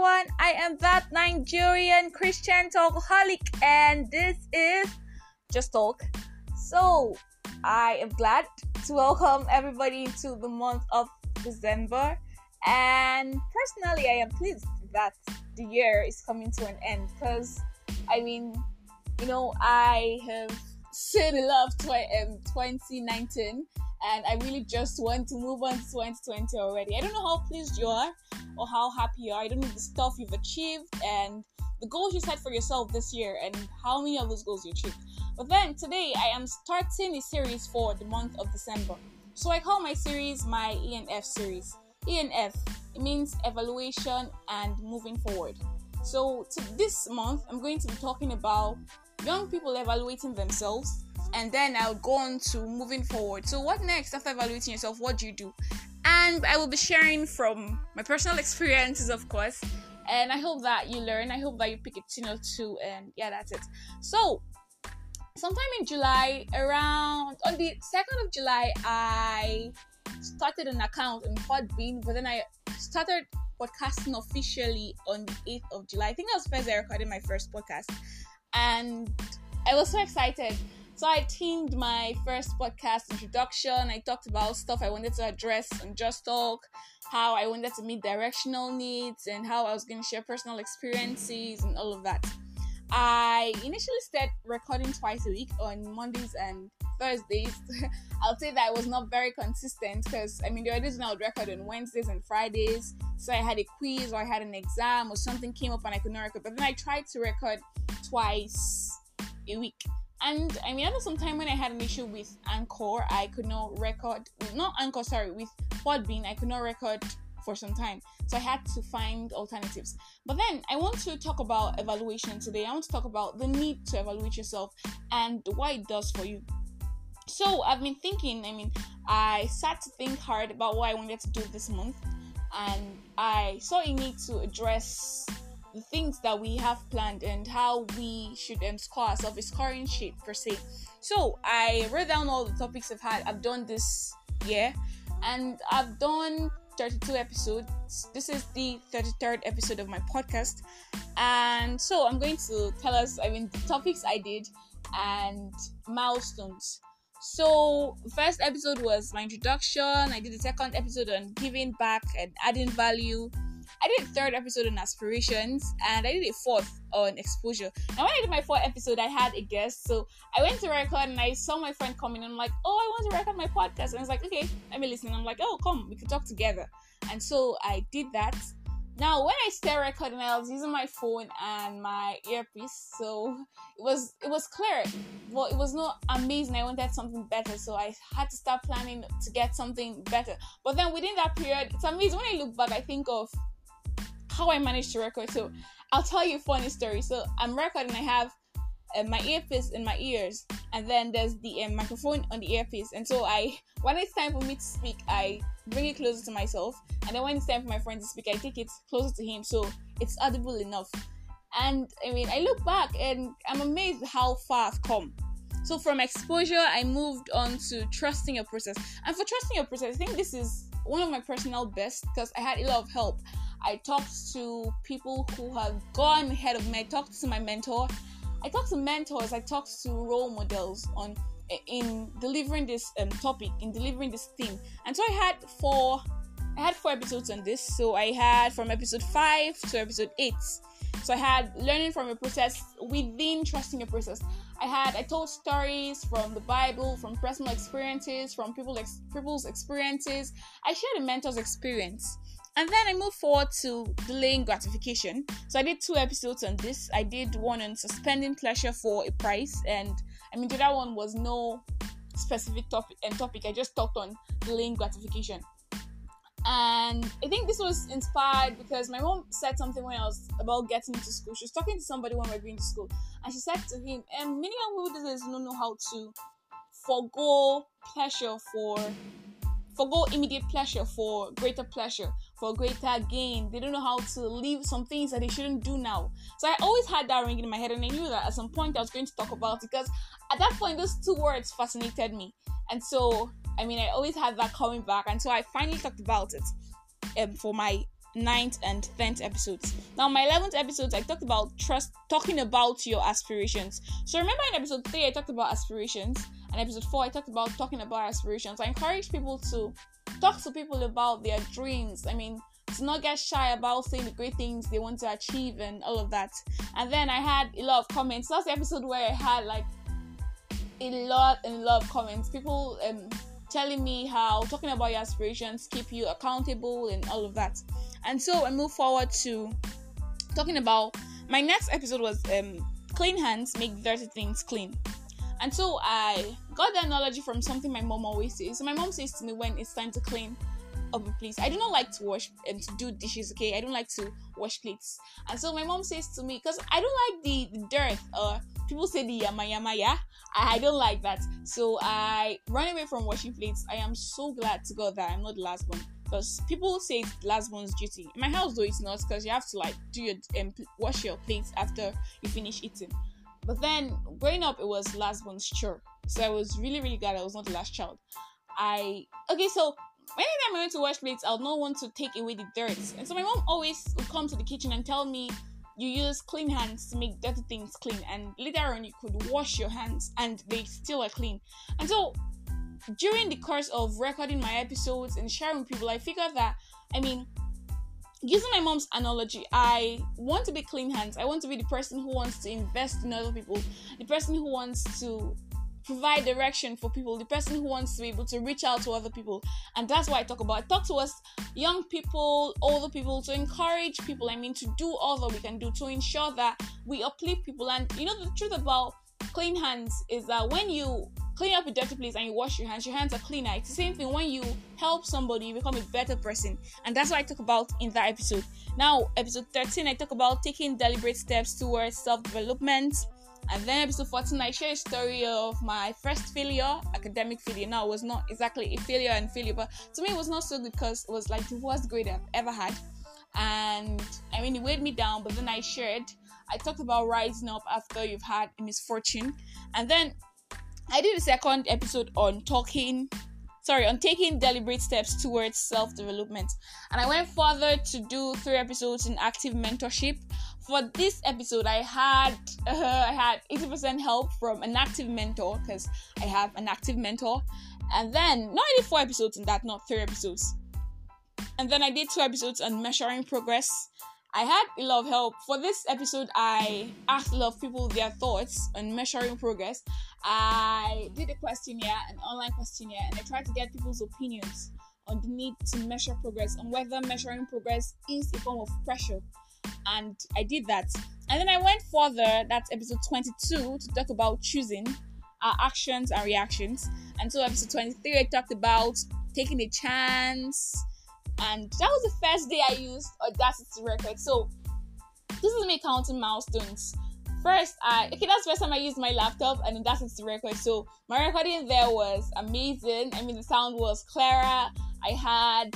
everyone. I am that Nigerian Christian talkaholic, and this is Just Talk. So, I am glad to welcome everybody to the month of December, and personally, I am pleased that the year is coming to an end because, I mean, you know, I have seen a lot of um, 2019 and I really just want to move on to 2020 already. I don't know how pleased you are or how happy you are. I don't know the stuff you've achieved and the goals you set for yourself this year and how many of those goals you achieved. But then today I am starting a series for the month of December. So I call my series my ENF series. ENF it means evaluation and moving forward. So to this month I'm going to be talking about young people evaluating themselves and then I'll go on to moving forward. So, what next after evaluating yourself? What do you do? And I will be sharing from my personal experiences, of course. And I hope that you learn. I hope that you pick you know, too. And yeah, that's it. So, sometime in July, around on the second of July, I started an account in Podbean, but then I started podcasting officially on the 8th of July. I think that was first I recorded my first podcast. And I was so excited so I teamed my first podcast introduction. I talked about stuff I wanted to address on Just Talk, how I wanted to meet directional needs, and how I was going to share personal experiences and all of that. I initially started recording twice a week on Mondays and Thursdays. I'll say that I was not very consistent because I mean there were days when I would record on Wednesdays and Fridays. So I had a quiz or I had an exam or something came up and I could not record. But then I tried to record twice a week. And I mean, know some time when I had an issue with Anchor, I could not record, not Anchor, sorry, with Podbean, I could not record for some time. So I had to find alternatives. But then I want to talk about evaluation today. I want to talk about the need to evaluate yourself and what it does for you. So I've been thinking, I mean, I sat to think hard about what I wanted to do this month, and I saw a need to address the things that we have planned and how we should um, score ourselves, a scoring sheet per se. So I wrote down all the topics I've had, I've done this year, and I've done 32 episodes. This is the 33rd episode of my podcast, and so I'm going to tell us, I mean, the topics I did and milestones. So, first episode was my introduction. I did the second episode on giving back and adding value. I did a third episode on aspirations and I did a fourth on exposure. Now when I did my fourth episode, I had a guest. So I went to record and I saw my friend coming I'm like, oh, I want to record my podcast. And I was like, okay, let me listen. I'm like, oh, come, we can talk together. And so I did that. Now, when I started recording, I was using my phone and my earpiece, so it was it was clear. Well, it was not amazing. I wanted something better, so I had to start planning to get something better. But then within that period, it's amazing when I look back. I think of how I managed to record. So I'll tell you a funny story. So I'm recording. I have uh, my earpiece in my ears, and then there's the uh, microphone on the earpiece. And so I, when it's time for me to speak, I bring it closer to myself, and then when it's time for my friend to speak, I take it closer to him, so it's audible enough. And I mean, I look back and I'm amazed how far I've come. So from exposure, I moved on to trusting your process. And for trusting your process, I think this is one of my personal best because I had a lot of help. I talked to people who have gone ahead of me. I talked to my mentor. I talked to mentors. I talked to role models on in delivering this um, topic, in delivering this theme. And so I had four. I had four episodes on this. So I had from episode five to episode eight. So I had learning from a process within trusting a process. I had I told stories from the Bible, from personal experiences, from people ex- people's experiences. I shared a mentor's experience. And then I moved forward to delaying gratification. So I did two episodes on this. I did one on suspending pleasure for a price, and I mean the other one was no specific topic and topic. I just talked on delaying gratification. And I think this was inspired because my mom said something when I was about getting into school. She was talking to somebody when we were going to school, and she said to him, "And many young people these don't know how to forego pleasure for forego immediate pleasure for greater pleasure, for greater gain. They don't know how to leave some things that they shouldn't do now. So I always had that ringing in my head, and I knew that at some point I was going to talk about it because at that point those two words fascinated me. And so, I mean, I always had that coming back, and so I finally talked about it um, for my ninth and 10th episodes. Now, my 11th episodes, I talked about trust, talking about your aspirations. So, remember in episode 3, I talked about aspirations, and episode 4, I talked about talking about aspirations. I encourage people to talk to people about their dreams. I mean, to not get shy about saying the great things they want to achieve and all of that. And then I had a lot of comments. That's the episode where I had like a lot and a lot of comments. People um telling me how talking about your aspirations keep you accountable and all of that. And so I move forward to talking about my next episode was um clean hands make dirty things clean. And so I got the analogy from something my mom always says. So my mom says to me when it's time to clean up a place. I do not like to wash and um, to do dishes, okay? I don't like to wash plates. And so my mom says to me, because I don't like the, the dirt, uh people say the yama yama, yeah. I, I don't like that. So I run away from washing plates. I am so glad to God that I'm not the last one. Because people say it's last one's duty. In my house though it's not because you have to like do your um, wash your plates after you finish eating. But then growing up, it was last one's chore. So I was really, really glad I was not the last child. I okay, so anytime I went to wash plates, I would not want to take away the dirt. And so my mom always would come to the kitchen and tell me you use clean hands to make dirty things clean, and later on you could wash your hands and they still are clean. And so during the course of recording my episodes and sharing with people, I figured that I mean using my mom's analogy, I want to be clean hands. I want to be the person who wants to invest in other people, the person who wants to provide direction for people, the person who wants to be able to reach out to other people. And that's what I talk about. I talk to us young people, older people, to encourage people. I mean, to do all that we can do to ensure that we uplift people. And you know, the truth about clean hands is that when you clean up a dirty place and you wash your hands, your hands are cleaner. It's the same thing when you help somebody, you become a better person. And that's what I talk about in that episode. Now, episode 13, I talk about taking deliberate steps towards self development. And then episode 14, I share a story of my first failure, academic failure. Now, it was not exactly a failure and failure, but to me, it was not so good because it was like the worst grade I've ever had. And I mean, it weighed me down, but then I shared. I talked about rising up after you've had a misfortune. And then I did a second episode on talking, sorry, on taking deliberate steps towards self development. And I went further to do three episodes in active mentorship. For this episode, I had uh, I had 80% help from an active mentor because I have an active mentor. And then, no, I did four episodes in that, not three episodes. And then I did two episodes on measuring progress I had a lot of help. For this episode, I asked a lot of people their thoughts on measuring progress. I did a questionnaire, an online questionnaire, and I tried to get people's opinions on the need to measure progress, on whether measuring progress is a form of pressure. And I did that. And then I went further, that's episode 22, to talk about choosing our actions and reactions. And so, episode 23, I talked about taking a chance, and that was the first day I used Audacity Record. So this is me counting milestones. First, I okay, that's the first time I used my laptop and Audacity Record. So my recording there was amazing. I mean, the sound was clearer. I had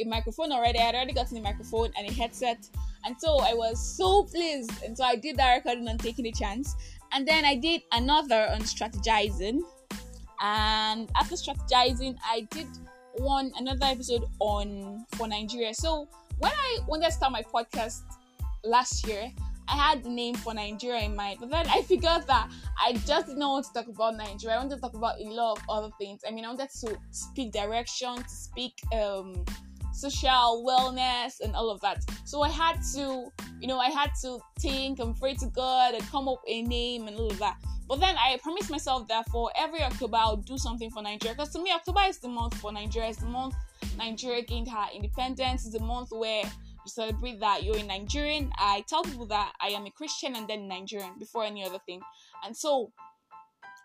a microphone already. I already gotten a microphone and a headset, and so I was so pleased. And so I did that recording on taking a chance, and then I did another on strategizing. And after strategizing, I did one another episode on for Nigeria. So when I wanted to start my podcast last year, I had the name for Nigeria in mind, but then I figured that I just didn't want to talk about Nigeria. I wanted to talk about a lot of other things. I mean, I wanted to speak direction, to speak um, social wellness, and all of that. So I had to, you know, I had to think and pray to God and come up a name and all of that. But then I promised myself that for every October I'll do something for Nigeria. Because to me, October is the month for Nigeria. It's the month Nigeria gained her independence. It's the month where you celebrate that you're a Nigerian. I tell people that I am a Christian and then Nigerian before any other thing. And so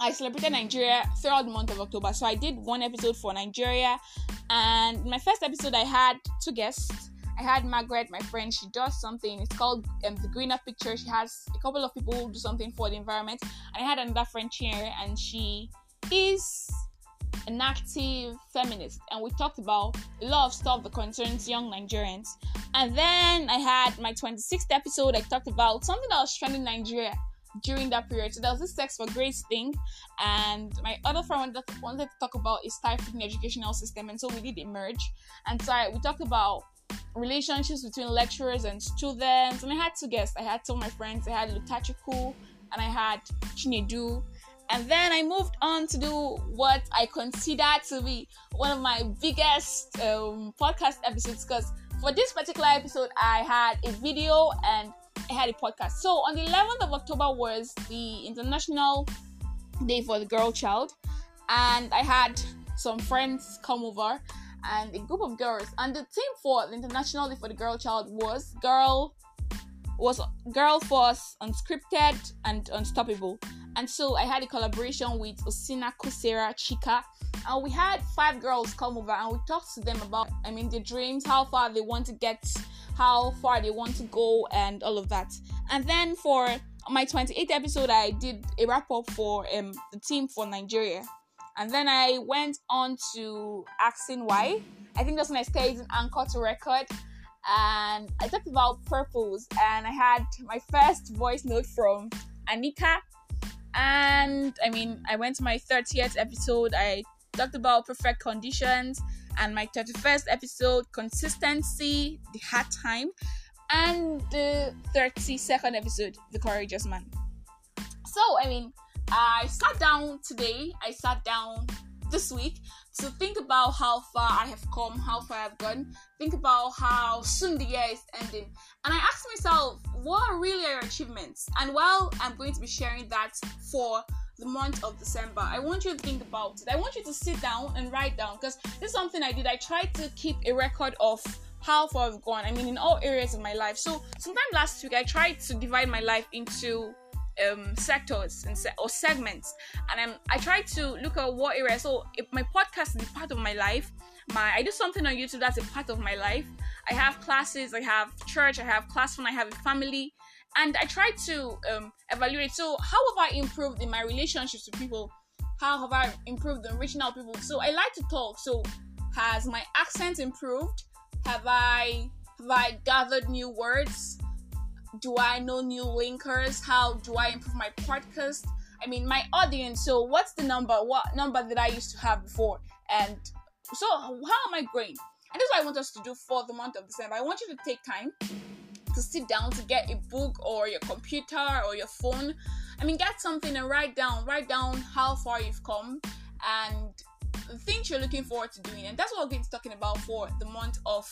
I celebrated Nigeria throughout the month of October. So I did one episode for Nigeria. And my first episode, I had two guests. I had Margaret, my friend. She does something. It's called um, the Greener Picture. She has a couple of people who do something for the environment. And I had another friend here, and she is an active feminist. And we talked about a lot of stuff that concerns young Nigerians. And then I had my 26th episode. I talked about something that was trending in Nigeria during that period. So there was this sex for grades thing, and my other friend wanted, wanted to talk about a stifling the educational system, and so we did emerge. And so I, we talked about relationships between lecturers and students. And I had two guests. I had two of my friends. I had Lutachiku and I had Chinedu. And then I moved on to do what I consider to be one of my biggest um, podcast episodes because for this particular episode, I had a video and I had a podcast. So on the 11th of October was the International Day for the Girl Child, and I had some friends come over and a group of girls. And the theme for the International Day for the Girl Child was girl was girl force unscripted and unstoppable. And so I had a collaboration with Osina Kosera Chika. And we had five girls come over and we talked to them about I mean their dreams, how far they want to get, how far they want to go and all of that. And then for my 28th episode I did a wrap up for um, the team for Nigeria. And then I went on to asking why. I think that's when I stayed in Anchor to record. And I talked about purpose. And I had my first voice note from Anika. And I mean, I went to my 30th episode. I talked about perfect conditions. And my 31st episode, consistency, the hard time. And the 32nd episode, the courageous man. So, I mean, I sat down today, I sat down this week to think about how far I have come, how far I've gone, think about how soon the year is ending. And I asked myself, what are really your achievements? And while I'm going to be sharing that for the month of December, I want you to think about it. I want you to sit down and write down because this is something I did. I tried to keep a record of how far I've gone. I mean, in all areas of my life. So, sometime last week, I tried to divide my life into um, sectors and se- or segments, and I'm, I try to look at what area. So my podcast is part of my life, my I do something on YouTube that's a part of my life. I have classes, I have church, I have class when I have a family, and I try to um, evaluate. So how have I improved in my relationships with people? How have I improved in reaching out people? So I like to talk. So has my accent improved? Have I have I gathered new words? Do I know new linkers? How do I improve my podcast? I mean, my audience. So, what's the number? What number that I used to have before? And so, how am I growing? And this is what I want us to do for the month of December. I want you to take time to sit down to get a book or your computer or your phone. I mean, get something and write down, write down how far you've come and the things you're looking forward to doing. And that's what we're going to be talking about for the month of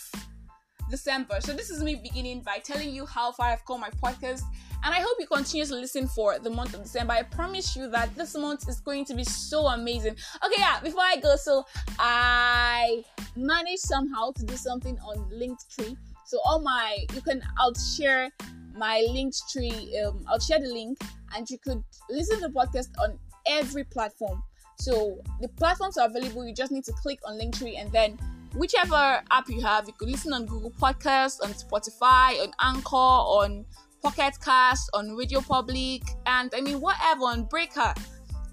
December. So this is me beginning by telling you how far I've come my podcast. And I hope you continue to listen for the month of December. I promise you that this month is going to be so amazing. Okay, yeah, before I go, so I managed somehow to do something on Linktree. So all my you can I'll share my Linktree, um, I'll share the link and you could listen to the podcast on every platform. So the platforms are available, you just need to click on Linktree and then whichever app you have, you could listen on Google Podcasts, on Spotify, on Anchor, on Pocket Cast, on Radio Public, and I mean, whatever, on Breaker.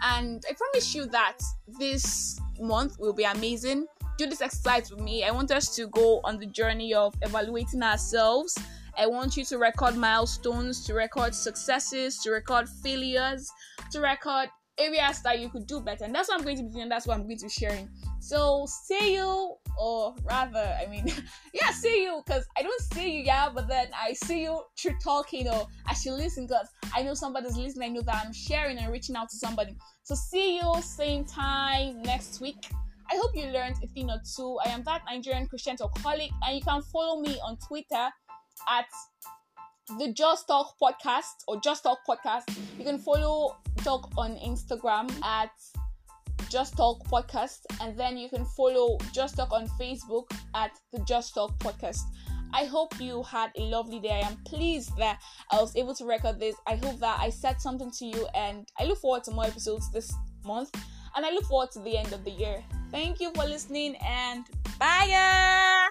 And I promise you that this month will be amazing. Do this exercise with me. I want us to go on the journey of evaluating ourselves. I want you to record milestones, to record successes, to record failures, to record areas that you could do better. And that's what I'm going to be doing. That's what I'm going to be sharing. So see you, or rather, I mean, yeah, see you, because I don't see you, yeah, but then I see you through talking or as you listen, because I know somebody's listening. I know that I'm sharing and reaching out to somebody. So see you same time next week. I hope you learned a thing or two. I am that Nigerian Christian Talkaholic, and you can follow me on Twitter at the Just Talk Podcast or Just Talk Podcast. You can follow Talk on Instagram at just Talk Podcast, and then you can follow Just Talk on Facebook at the Just Talk Podcast. I hope you had a lovely day. I am pleased that I was able to record this. I hope that I said something to you, and I look forward to more episodes this month, and I look forward to the end of the year. Thank you for listening, and bye.